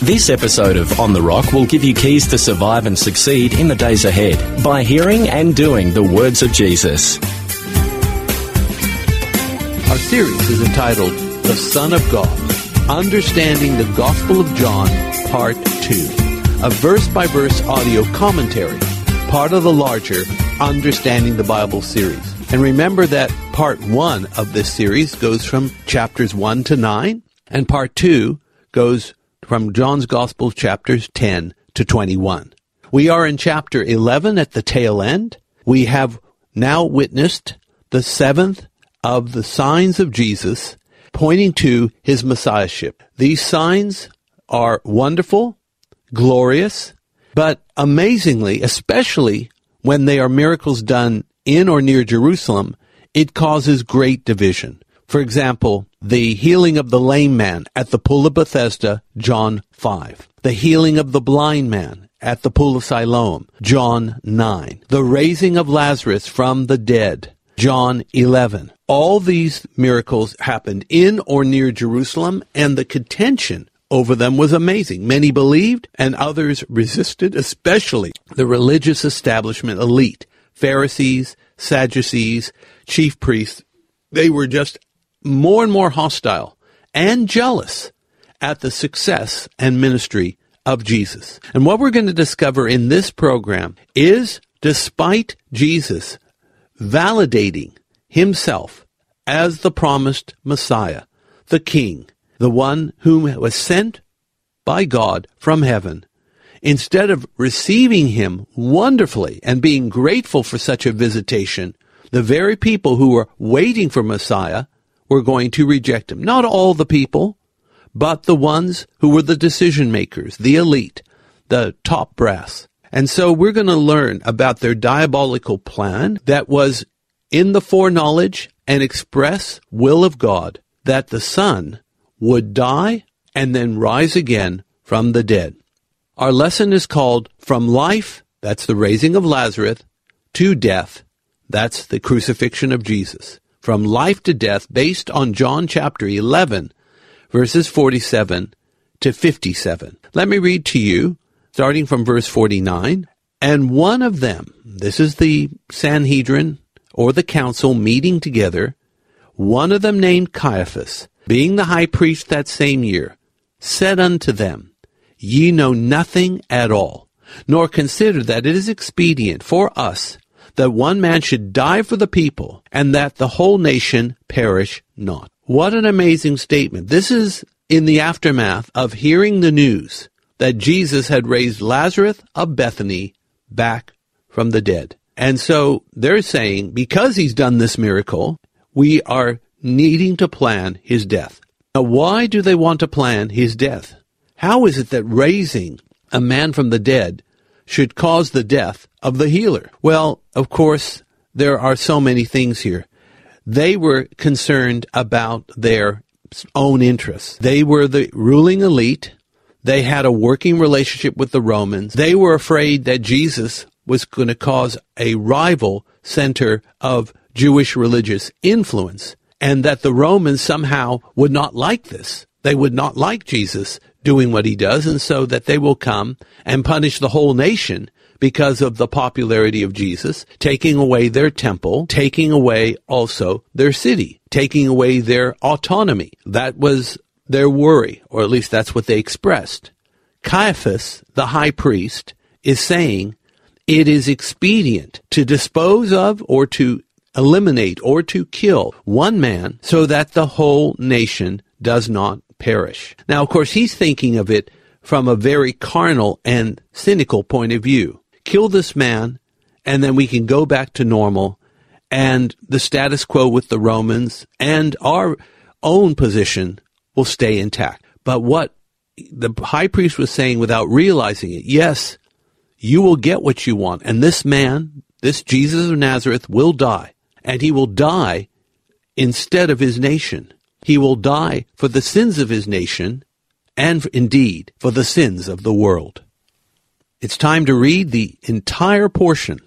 This episode of On the Rock will give you keys to survive and succeed in the days ahead by hearing and doing the words of Jesus. Our series is entitled The Son of God Understanding the Gospel of John, Part 2, a verse by verse audio commentary, part of the larger Understanding the Bible series. And remember that part one of this series goes from chapters one to nine, and part two goes from John's Gospel chapters 10 to 21. We are in chapter 11 at the tail end. We have now witnessed the seventh of the signs of Jesus pointing to his messiahship. These signs are wonderful, glorious, but amazingly, especially when they are miracles done in or near Jerusalem, it causes great division. For example, the healing of the lame man at the pool of Bethesda, John 5. The healing of the blind man at the pool of Siloam, John 9. The raising of Lazarus from the dead, John 11. All these miracles happened in or near Jerusalem, and the contention over them was amazing. Many believed, and others resisted, especially the religious establishment elite Pharisees, Sadducees, chief priests, they were just more and more hostile and jealous at the success and ministry of Jesus. And what we're going to discover in this program is despite Jesus validating himself as the promised Messiah, the King, the one whom was sent by God from heaven Instead of receiving him wonderfully and being grateful for such a visitation, the very people who were waiting for Messiah were going to reject him. Not all the people, but the ones who were the decision makers, the elite, the top brass. And so we're going to learn about their diabolical plan that was in the foreknowledge and express will of God that the Son would die and then rise again from the dead. Our lesson is called From Life, that's the raising of Lazarus, to Death, that's the crucifixion of Jesus. From life to death, based on John chapter 11, verses 47 to 57. Let me read to you, starting from verse 49. And one of them, this is the Sanhedrin or the council meeting together, one of them named Caiaphas, being the high priest that same year, said unto them, Ye know nothing at all, nor consider that it is expedient for us that one man should die for the people, and that the whole nation perish not. What an amazing statement. This is in the aftermath of hearing the news that Jesus had raised Lazarus of Bethany back from the dead. And so they're saying, because he's done this miracle, we are needing to plan his death. Now, why do they want to plan his death? How is it that raising a man from the dead should cause the death of the healer? Well, of course, there are so many things here. They were concerned about their own interests. They were the ruling elite. They had a working relationship with the Romans. They were afraid that Jesus was going to cause a rival center of Jewish religious influence and that the Romans somehow would not like this. They would not like Jesus doing what he does, and so that they will come and punish the whole nation because of the popularity of Jesus, taking away their temple, taking away also their city, taking away their autonomy. That was their worry, or at least that's what they expressed. Caiaphas, the high priest, is saying, it is expedient to dispose of or to eliminate or to kill one man so that the whole nation does not perish. Now, of course, he's thinking of it from a very carnal and cynical point of view. Kill this man, and then we can go back to normal and the status quo with the Romans and our own position will stay intact. But what the high priest was saying without realizing it, yes, you will get what you want. And this man, this Jesus of Nazareth, will die. And he will die instead of his nation. He will die for the sins of his nation and indeed for the sins of the world. It's time to read the entire portion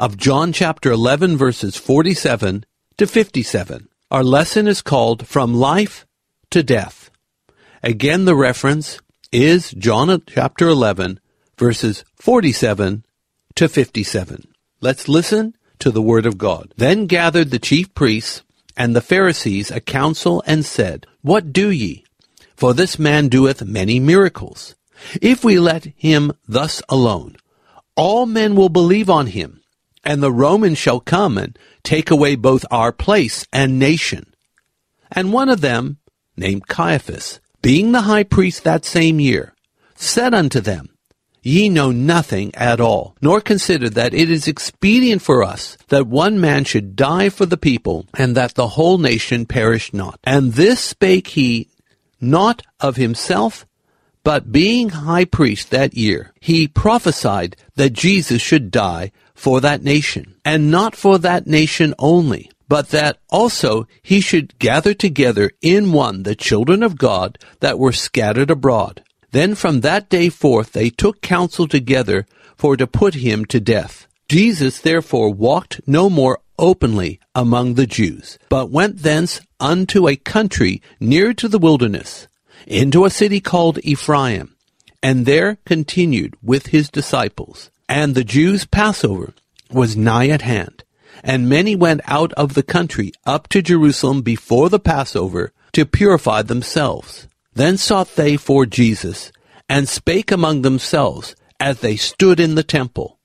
of John chapter 11 verses 47 to 57. Our lesson is called From Life to Death. Again, the reference is John chapter 11 verses 47 to 57. Let's listen to the word of God. Then gathered the chief priests and the Pharisees a council and said, What do ye? For this man doeth many miracles. If we let him thus alone, all men will believe on him, and the Romans shall come and take away both our place and nation. And one of them, named Caiaphas, being the high priest that same year, said unto them, Ye know nothing at all, nor consider that it is expedient for us that one man should die for the people, and that the whole nation perish not. And this spake he not of himself, but being high priest that year, he prophesied that Jesus should die for that nation, and not for that nation only, but that also he should gather together in one the children of God that were scattered abroad. Then from that day forth they took counsel together for to put him to death. Jesus therefore walked no more openly among the Jews, but went thence unto a country near to the wilderness, into a city called Ephraim, and there continued with his disciples. And the Jews' Passover was nigh at hand, and many went out of the country up to Jerusalem before the Passover to purify themselves. Then sought they for Jesus, and spake among themselves as they stood in the temple,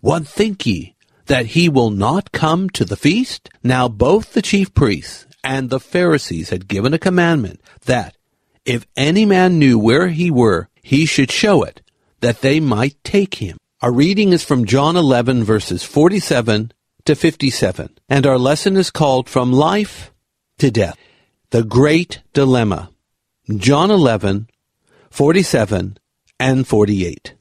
What think ye, that he will not come to the feast? Now both the chief priests and the Pharisees had given a commandment that, if any man knew where he were, he should show it, that they might take him. Our reading is from John 11 verses 47 to 57, and our lesson is called From Life to Death. The Great Dilemma. John 11, 47 and 48.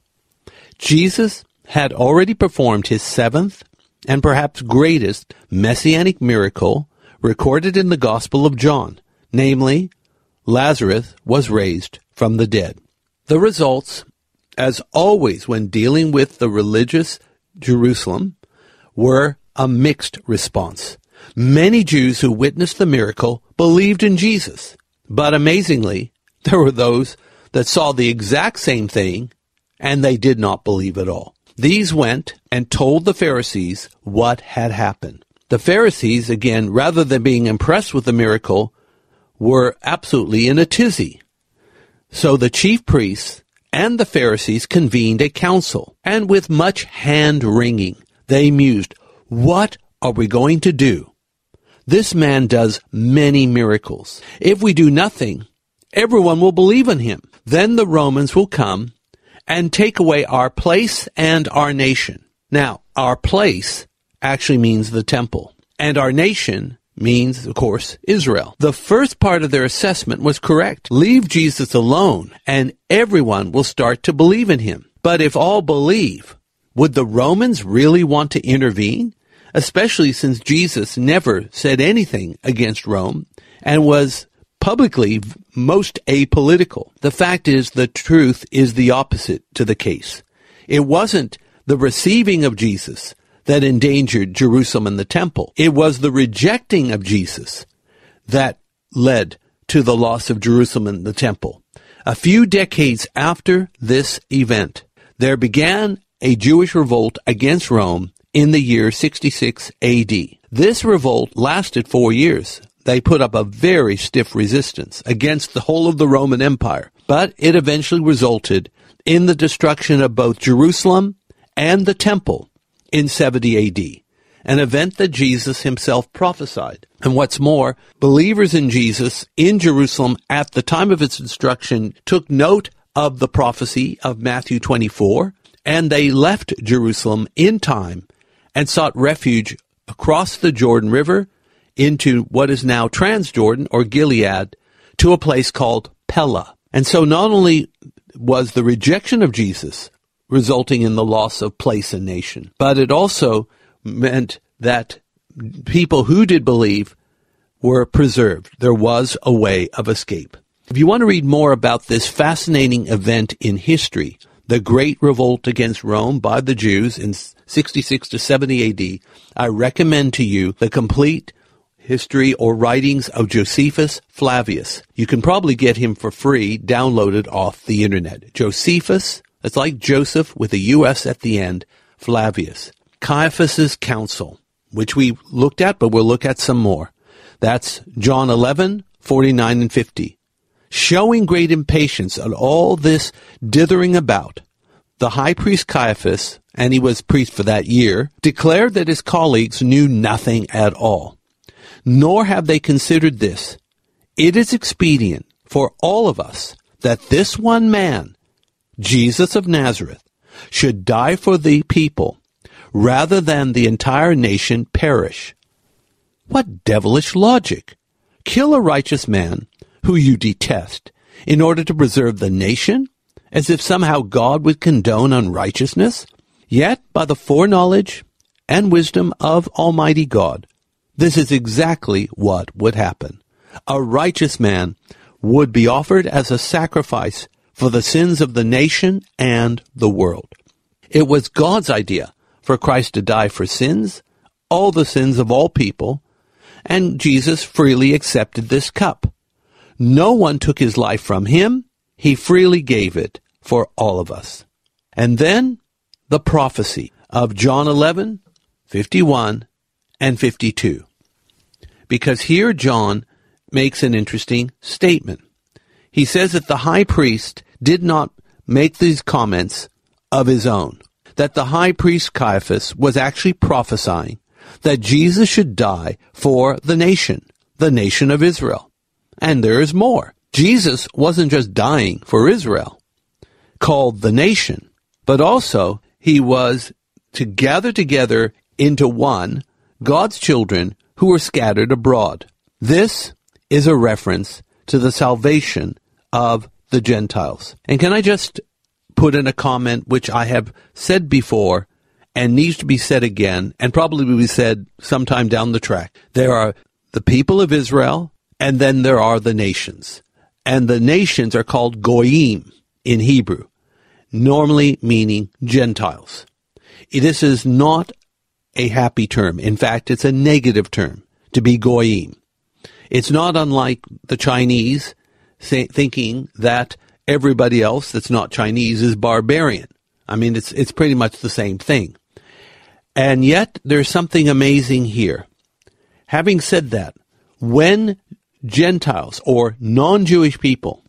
Jesus had already performed his seventh and perhaps greatest messianic miracle recorded in the Gospel of John, namely, Lazarus was raised from the dead. The results, as always when dealing with the religious Jerusalem, were a mixed response. Many Jews who witnessed the miracle believed in Jesus. But amazingly, there were those that saw the exact same thing and they did not believe at all. These went and told the Pharisees what had happened. The Pharisees, again, rather than being impressed with the miracle, were absolutely in a tizzy. So the chief priests and the Pharisees convened a council, and with much hand wringing, they mused, What are we going to do? This man does many miracles. If we do nothing, everyone will believe in him. Then the Romans will come and take away our place and our nation. Now, our place actually means the temple, and our nation means, of course, Israel. The first part of their assessment was correct. Leave Jesus alone, and everyone will start to believe in him. But if all believe, would the Romans really want to intervene? Especially since Jesus never said anything against Rome and was publicly most apolitical. The fact is, the truth is the opposite to the case. It wasn't the receiving of Jesus that endangered Jerusalem and the temple. It was the rejecting of Jesus that led to the loss of Jerusalem and the temple. A few decades after this event, there began a Jewish revolt against Rome in the year 66 AD. This revolt lasted four years. They put up a very stiff resistance against the whole of the Roman Empire, but it eventually resulted in the destruction of both Jerusalem and the temple in 70 AD, an event that Jesus himself prophesied. And what's more, believers in Jesus in Jerusalem at the time of its destruction took note of the prophecy of Matthew 24, and they left Jerusalem in time and sought refuge across the Jordan River into what is now Transjordan or Gilead to a place called Pella. And so not only was the rejection of Jesus resulting in the loss of place and nation, but it also meant that people who did believe were preserved. There was a way of escape. If you want to read more about this fascinating event in history, the Great Revolt against Rome by the Jews in 66 to 70 AD, I recommend to you the complete history or writings of Josephus Flavius. You can probably get him for free downloaded off the internet. Josephus, it's like Joseph with a US at the end, Flavius. Caiaphas's counsel, which we looked at, but we'll look at some more. That's John 11, 49 and 50. Showing great impatience at all this dithering about, the high priest Caiaphas, and he was priest for that year, declared that his colleagues knew nothing at all nor have they considered this. It is expedient for all of us that this one man, Jesus of Nazareth, should die for the people rather than the entire nation perish. What devilish logic! Kill a righteous man who you detest in order to preserve the nation, as if somehow God would condone unrighteousness? Yet, by the foreknowledge and wisdom of Almighty God, this is exactly what would happen. A righteous man would be offered as a sacrifice for the sins of the nation and the world. It was God's idea for Christ to die for sins, all the sins of all people, and Jesus freely accepted this cup. No one took his life from him. He freely gave it for all of us. And then the prophecy of John 11, 51 and 52 because here John makes an interesting statement. He says that the high priest did not make these comments of his own, that the high priest Caiaphas was actually prophesying that Jesus should die for the nation, the nation of Israel. And there is more. Jesus wasn't just dying for Israel, called the nation, but also he was to gather together into one God's children who were scattered abroad. This is a reference to the salvation of the Gentiles. And can I just put in a comment which I have said before and needs to be said again and probably will be said sometime down the track. There are the people of Israel and then there are the nations. And the nations are called goyim in Hebrew, normally meaning Gentiles. This is not a happy term. In fact, it's a negative term to be goyim. It's not unlike the Chinese thinking that everybody else that's not Chinese is barbarian. I mean, it's, it's pretty much the same thing. And yet, there's something amazing here. Having said that, when Gentiles or non-Jewish people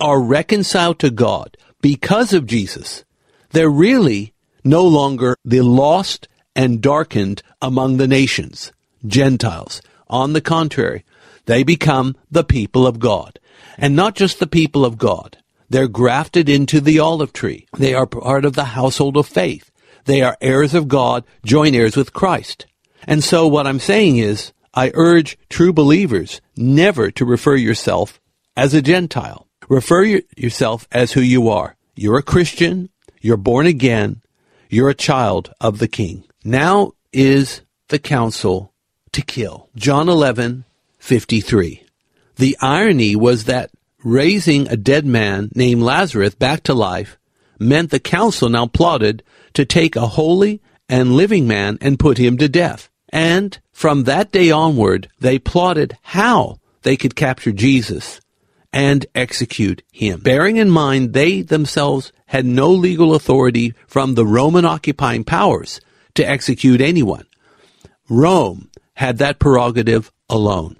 are reconciled to God because of Jesus, they're really no longer the lost and darkened among the nations, Gentiles. On the contrary, they become the people of God. And not just the people of God. They're grafted into the olive tree. They are part of the household of faith. They are heirs of God, joint heirs with Christ. And so what I'm saying is, I urge true believers never to refer yourself as a Gentile. Refer yourself as who you are. You're a Christian. You're born again. You're a child of the King. Now is the counsel to kill. John 11, 53. The irony was that raising a dead man named Lazarus back to life meant the council now plotted to take a holy and living man and put him to death. And from that day onward, they plotted how they could capture Jesus and execute him. Bearing in mind they themselves had no legal authority from the Roman occupying powers to execute anyone. Rome had that prerogative alone.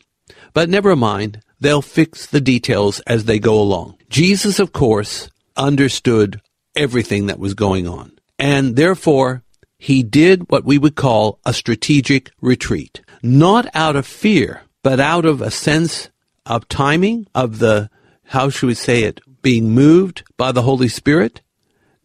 But never mind, they'll fix the details as they go along. Jesus, of course, understood everything that was going on. And therefore, he did what we would call a strategic retreat. Not out of fear, but out of a sense of timing, of the, how should we say it, being moved by the Holy Spirit.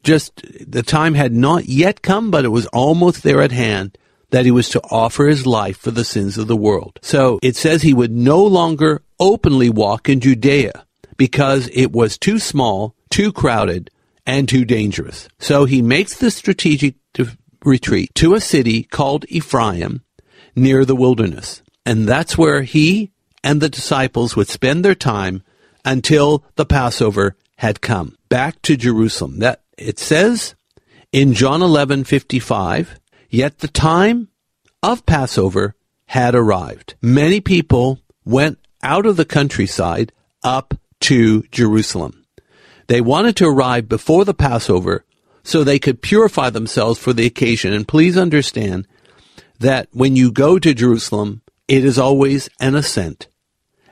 Just the time had not yet come, but it was almost there at hand that he was to offer his life for the sins of the world. So it says he would no longer openly walk in Judea because it was too small, too crowded, and too dangerous. So he makes the strategic retreat to a city called Ephraim near the wilderness. And that's where he and the disciples would spend their time until the Passover had come back to Jerusalem. That it says in John 11:55, yet the time of Passover had arrived. Many people went out of the countryside up to Jerusalem. They wanted to arrive before the Passover so they could purify themselves for the occasion. And please understand that when you go to Jerusalem, it is always an ascent.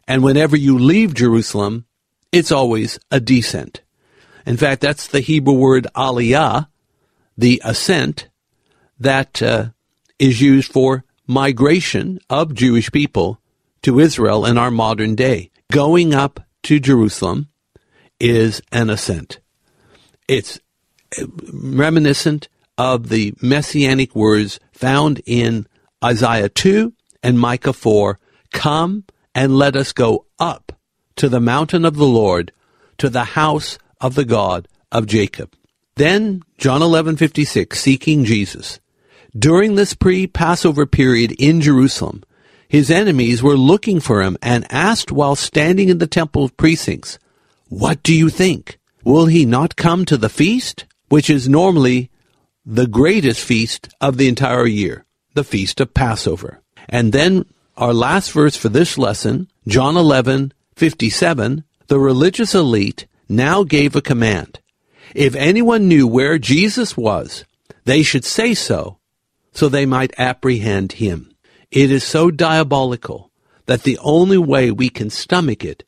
And whenever you leave Jerusalem, it's always a descent. In fact, that's the Hebrew word aliyah, the ascent, that uh, is used for migration of Jewish people to Israel in our modern day. Going up to Jerusalem is an ascent. It's reminiscent of the messianic words found in Isaiah 2 and Micah 4 Come and let us go up to the mountain of the Lord, to the house of the God of Jacob. Then John 11:56 seeking Jesus. During this pre-Passover period in Jerusalem, his enemies were looking for him and asked while standing in the temple precincts, "What do you think? Will he not come to the feast?" which is normally the greatest feast of the entire year, the feast of Passover. And then our last verse for this lesson, John 11, 57, the religious elite now gave a command. If anyone knew where Jesus was, they should say so, so they might apprehend him. It is so diabolical that the only way we can stomach it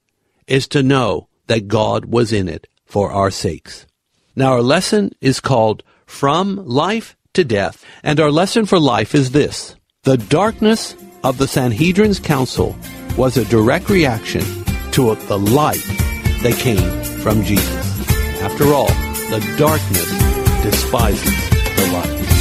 is to know that God was in it for our sakes. Now, our lesson is called From Life to Death, and our lesson for life is this The darkness of the Sanhedrin's council was a direct reaction to the light that came from Jesus. After all, the darkness despises the light.